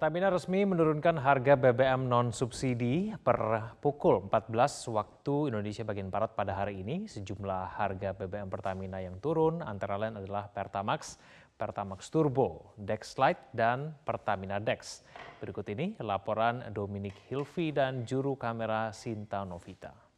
Pertamina resmi menurunkan harga BBM non-subsidi per pukul 14 waktu Indonesia bagian Barat pada hari ini. Sejumlah harga BBM Pertamina yang turun antara lain adalah Pertamax, Pertamax Turbo, Dex Lite, dan Pertamina Dex. Berikut ini laporan Dominic Hilvi dan juru kamera Sinta Novita.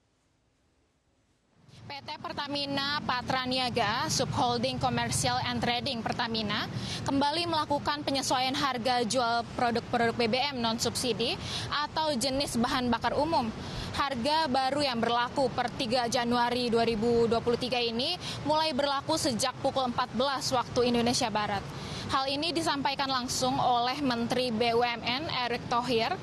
PT Pertamina Patraniaga Subholding Commercial and Trading Pertamina kembali melakukan penyesuaian harga jual produk-produk BBM non-subsidi atau jenis bahan bakar umum. Harga baru yang berlaku per 3 Januari 2023 ini mulai berlaku sejak pukul 14 waktu Indonesia Barat. Hal ini disampaikan langsung oleh Menteri BUMN Erick Thohir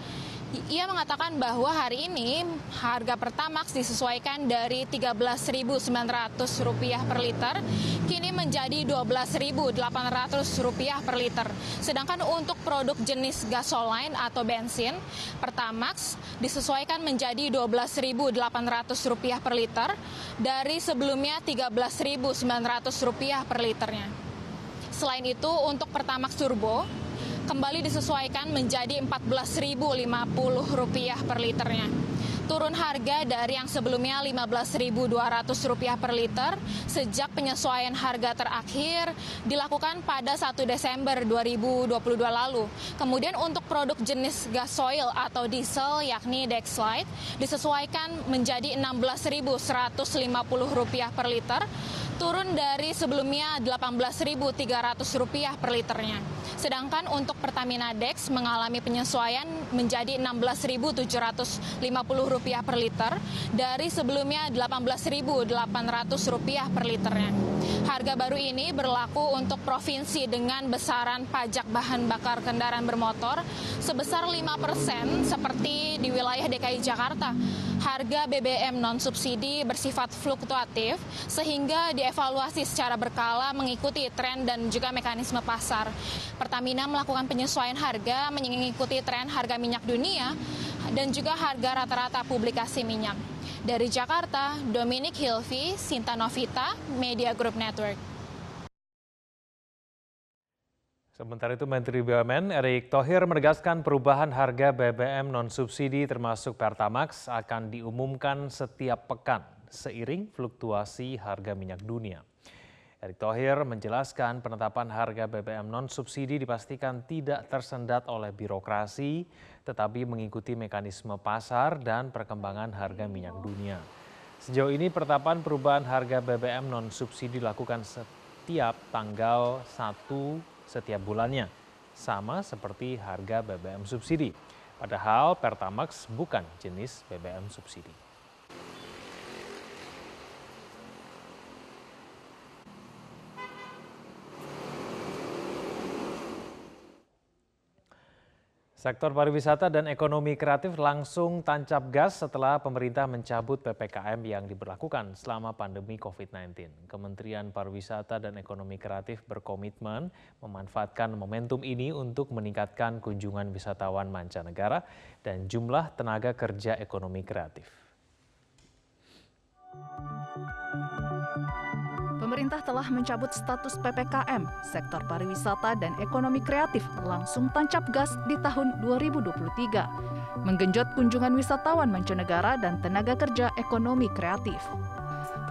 ia mengatakan bahwa hari ini harga Pertamax disesuaikan dari Rp13.900 per liter kini menjadi Rp12.800 per liter. Sedangkan untuk produk jenis gasoline atau bensin, Pertamax disesuaikan menjadi Rp12.800 per liter dari sebelumnya Rp13.900 per liternya. Selain itu, untuk Pertamax Turbo kembali disesuaikan menjadi Rp14.050 per liternya. Turun harga dari yang sebelumnya Rp15.200 per liter sejak penyesuaian harga terakhir dilakukan pada 1 Desember 2022 lalu. Kemudian untuk produk jenis gasoil atau diesel yakni Dexlite disesuaikan menjadi Rp16.150 per liter turun dari sebelumnya Rp18.300 per liternya. Sedangkan untuk Pertamina Dex mengalami penyesuaian menjadi Rp16.750 per liter dari sebelumnya Rp18.800 per liternya. Harga baru ini berlaku untuk provinsi dengan besaran pajak bahan bakar kendaraan bermotor sebesar 5 persen seperti di wilayah DKI Jakarta. Harga BBM non-subsidi bersifat fluktuatif sehingga dievaluasi secara berkala mengikuti tren dan juga mekanisme pasar. Pertamina melakukan penyesuaian harga mengikuti tren harga minyak dunia dan juga harga rata-rata publikasi minyak. Dari Jakarta, Dominic Hilvi, Sinta Novita, Media Group Network. Sementara itu Menteri BUMN Erick Thohir menegaskan perubahan harga BBM non-subsidi termasuk Pertamax akan diumumkan setiap pekan seiring fluktuasi harga minyak dunia. Erick Thohir menjelaskan penetapan harga BBM non-subsidi dipastikan tidak tersendat oleh birokrasi tetapi mengikuti mekanisme pasar dan perkembangan harga minyak dunia. Sejauh ini penetapan perubahan harga BBM non-subsidi dilakukan setiap tanggal 1 setiap bulannya, sama seperti harga BBM subsidi. Padahal Pertamax bukan jenis BBM subsidi. Sektor pariwisata dan ekonomi kreatif langsung tancap gas setelah pemerintah mencabut PPKM yang diberlakukan selama pandemi COVID-19. Kementerian Pariwisata dan Ekonomi Kreatif berkomitmen memanfaatkan momentum ini untuk meningkatkan kunjungan wisatawan mancanegara dan jumlah tenaga kerja ekonomi kreatif. Pemerintah telah mencabut status PPKM, sektor pariwisata dan ekonomi kreatif langsung tancap gas di tahun 2023, menggenjot kunjungan wisatawan mancanegara dan tenaga kerja ekonomi kreatif.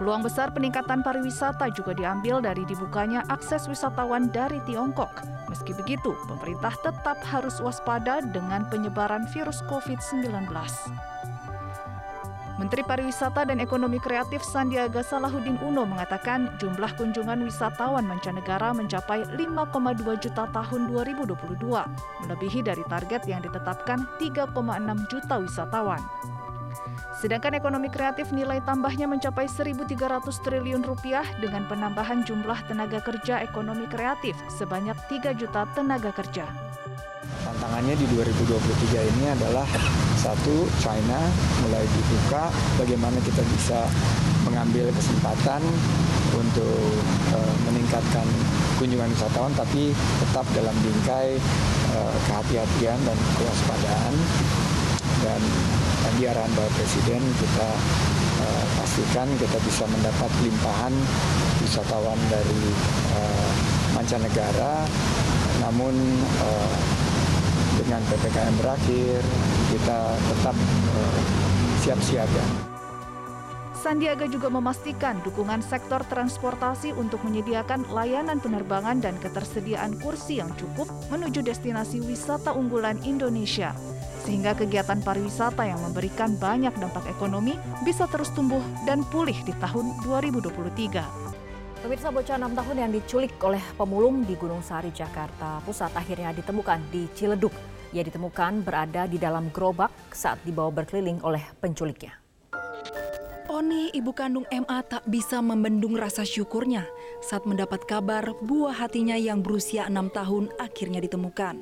Peluang besar peningkatan pariwisata juga diambil dari dibukanya akses wisatawan dari Tiongkok. Meski begitu, pemerintah tetap harus waspada dengan penyebaran virus COVID-19. Menteri Pariwisata dan Ekonomi Kreatif Sandiaga Salahuddin Uno mengatakan jumlah kunjungan wisatawan mancanegara mencapai 5,2 juta tahun 2022, melebihi dari target yang ditetapkan 3,6 juta wisatawan. Sedangkan ekonomi kreatif nilai tambahnya mencapai 1.300 triliun rupiah dengan penambahan jumlah tenaga kerja ekonomi kreatif sebanyak 3 juta tenaga kerja. Tantangannya di 2023 ini adalah satu China mulai dibuka, bagaimana kita bisa mengambil kesempatan untuk uh, meningkatkan kunjungan wisatawan, tapi tetap dalam bingkai uh, kehati-hatian dan kewaspadaan. Dan di arahan Bapak Presiden kita uh, pastikan kita bisa mendapat limpahan wisatawan dari uh, mancanegara, namun uh, dengan PPKM berakhir, kita tetap uh, siap siaga. Sandiaga juga memastikan dukungan sektor transportasi untuk menyediakan layanan penerbangan dan ketersediaan kursi yang cukup menuju destinasi wisata unggulan Indonesia, sehingga kegiatan pariwisata yang memberikan banyak dampak ekonomi bisa terus tumbuh dan pulih di tahun 2023. Pemirsa bocah 6 tahun yang diculik oleh pemulung di Gunung Sari, Jakarta Pusat akhirnya ditemukan di Ciledug. Ia ditemukan berada di dalam gerobak saat dibawa berkeliling oleh penculiknya. Oni, ibu kandung MA tak bisa membendung rasa syukurnya saat mendapat kabar buah hatinya yang berusia enam tahun akhirnya ditemukan.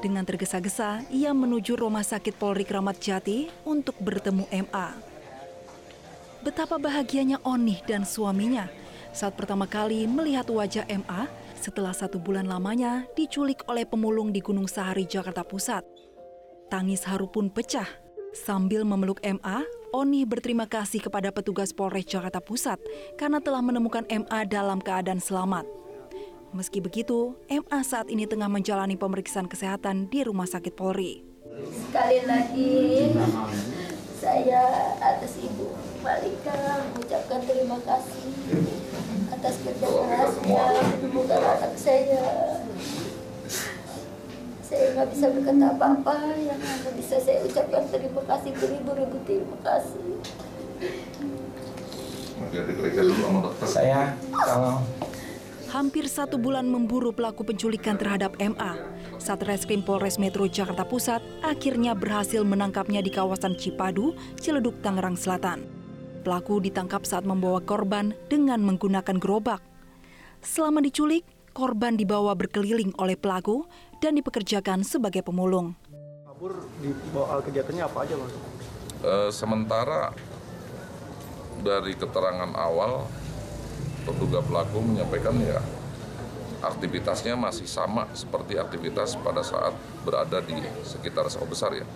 Dengan tergesa-gesa, ia menuju Rumah Sakit Polri Kramat Jati untuk bertemu MA. Betapa bahagianya Oni dan suaminya saat pertama kali melihat wajah MA setelah satu bulan lamanya diculik oleh pemulung di Gunung Sahari, Jakarta Pusat. Tangis haru pun pecah. Sambil memeluk MA, Oni berterima kasih kepada petugas Polres Jakarta Pusat karena telah menemukan MA dalam keadaan selamat. Meski begitu, MA saat ini tengah menjalani pemeriksaan kesehatan di Rumah Sakit Polri. Sekali lagi, saya atas Ibu Malika mengucapkan terima kasih atas kerja kerasnya menemukan anak saya. Saya nggak bisa berkata apa-apa, yang hanya bisa saya ucapkan terima kasih beribu-ribu terima kasih. Saya kalau Hampir satu bulan memburu pelaku penculikan terhadap MA. Satreskrim Polres Metro Jakarta Pusat akhirnya berhasil menangkapnya di kawasan Cipadu, Ciledug, Tangerang Selatan. Pelaku ditangkap saat membawa korban dengan menggunakan gerobak. Selama diculik, korban dibawa berkeliling oleh pelaku dan dipekerjakan sebagai pemulung. Kabur di bawah kegiatannya apa aja, Mas? Uh, sementara dari keterangan awal terduga pelaku menyampaikan ya aktivitasnya masih sama seperti aktivitas pada saat berada di sekitar sawah besar ya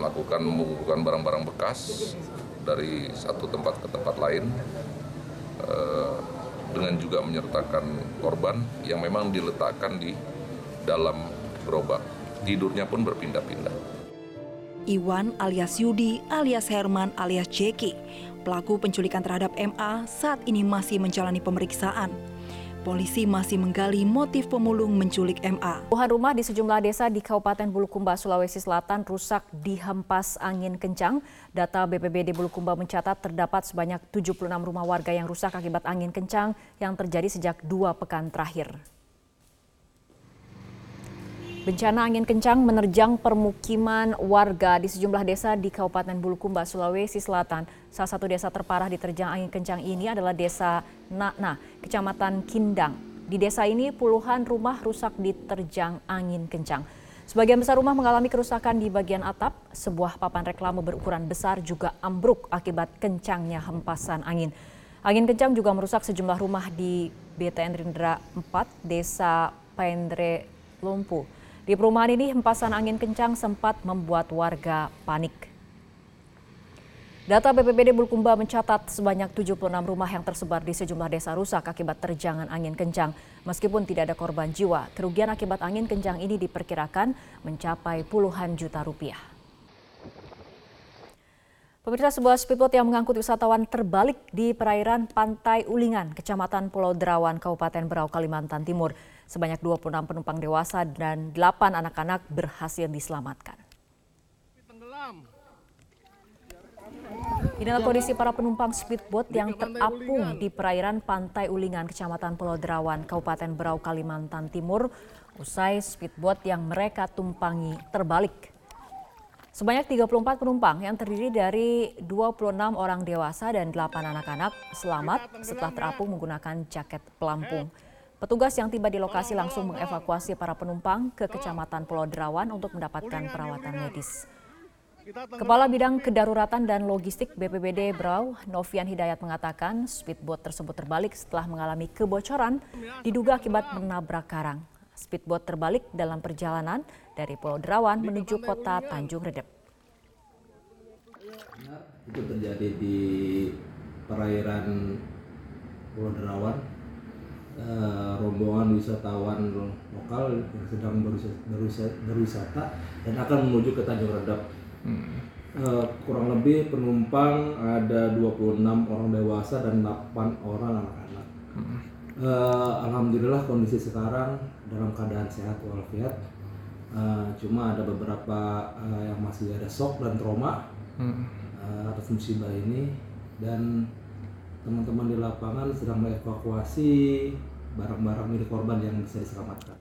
melakukan mengumpulkan barang-barang bekas dari satu tempat ke tempat lain eh, dengan juga menyertakan korban yang memang diletakkan di dalam gerobak tidurnya pun berpindah-pindah. Iwan alias Yudi alias Herman alias Jeki Pelaku penculikan terhadap MA saat ini masih menjalani pemeriksaan. Polisi masih menggali motif pemulung menculik MA. Puluhan rumah di sejumlah desa di Kabupaten Bulukumba, Sulawesi Selatan rusak dihempas angin kencang. Data BPBD Bulukumba mencatat terdapat sebanyak 76 rumah warga yang rusak akibat angin kencang yang terjadi sejak dua pekan terakhir. Bencana angin kencang menerjang permukiman warga di sejumlah desa di Kabupaten Bulukumba, Sulawesi Selatan. Salah satu desa terparah diterjang angin kencang ini adalah Desa Nakna, Kecamatan Kindang. Di desa ini puluhan rumah rusak diterjang angin kencang. Sebagian besar rumah mengalami kerusakan di bagian atap, sebuah papan reklame berukuran besar juga ambruk akibat kencangnya hempasan angin. Angin kencang juga merusak sejumlah rumah di BTN Rindra 4, Desa Pendre, Lumpuh. Di perumahan ini hempasan angin kencang sempat membuat warga panik. Data BPBD Bulukumba mencatat sebanyak 76 rumah yang tersebar di sejumlah desa rusak akibat terjangan angin kencang. Meskipun tidak ada korban jiwa, kerugian akibat angin kencang ini diperkirakan mencapai puluhan juta rupiah. Pemirsa sebuah speedboat yang mengangkut wisatawan terbalik di perairan Pantai Ulingan, Kecamatan Pulau Derawan, Kabupaten Berau, Kalimantan Timur. Sebanyak 26 penumpang dewasa dan 8 anak-anak berhasil diselamatkan. Inilah kondisi para penumpang speedboat yang terapung di perairan Pantai Ulingan, Kecamatan Pulau Derawan, Kabupaten Berau, Kalimantan Timur, usai speedboat yang mereka tumpangi terbalik. Sebanyak 34 penumpang yang terdiri dari 26 orang dewasa dan 8 anak-anak selamat setelah terapung menggunakan jaket pelampung. Petugas yang tiba di lokasi langsung mengevakuasi para penumpang ke Kecamatan Pulau Derawan untuk mendapatkan perawatan medis. Kepala Bidang Kedaruratan dan Logistik BPBD Brau, Novian Hidayat mengatakan speedboat tersebut terbalik setelah mengalami kebocoran diduga akibat menabrak karang. Speedboat terbalik dalam perjalanan dari Pulau Derawan menuju kota Tanjung Redep. Itu terjadi di perairan Pulau Derawan uh, rombongan wisatawan lokal yang sedang berwisata, berwisata dan akan menuju ke Tanjung Redap. Hmm. Uh, kurang lebih penumpang ada 26 orang dewasa dan 8 orang anak-anak. Uh, Alhamdulillah kondisi sekarang dalam keadaan sehat walafiat. Uh, cuma ada beberapa uh, yang masih ada shock dan trauma hmm. uh, atas musibah ini dan teman-teman di lapangan sedang mengevakuasi barang-barang milik korban yang bisa diselamatkan.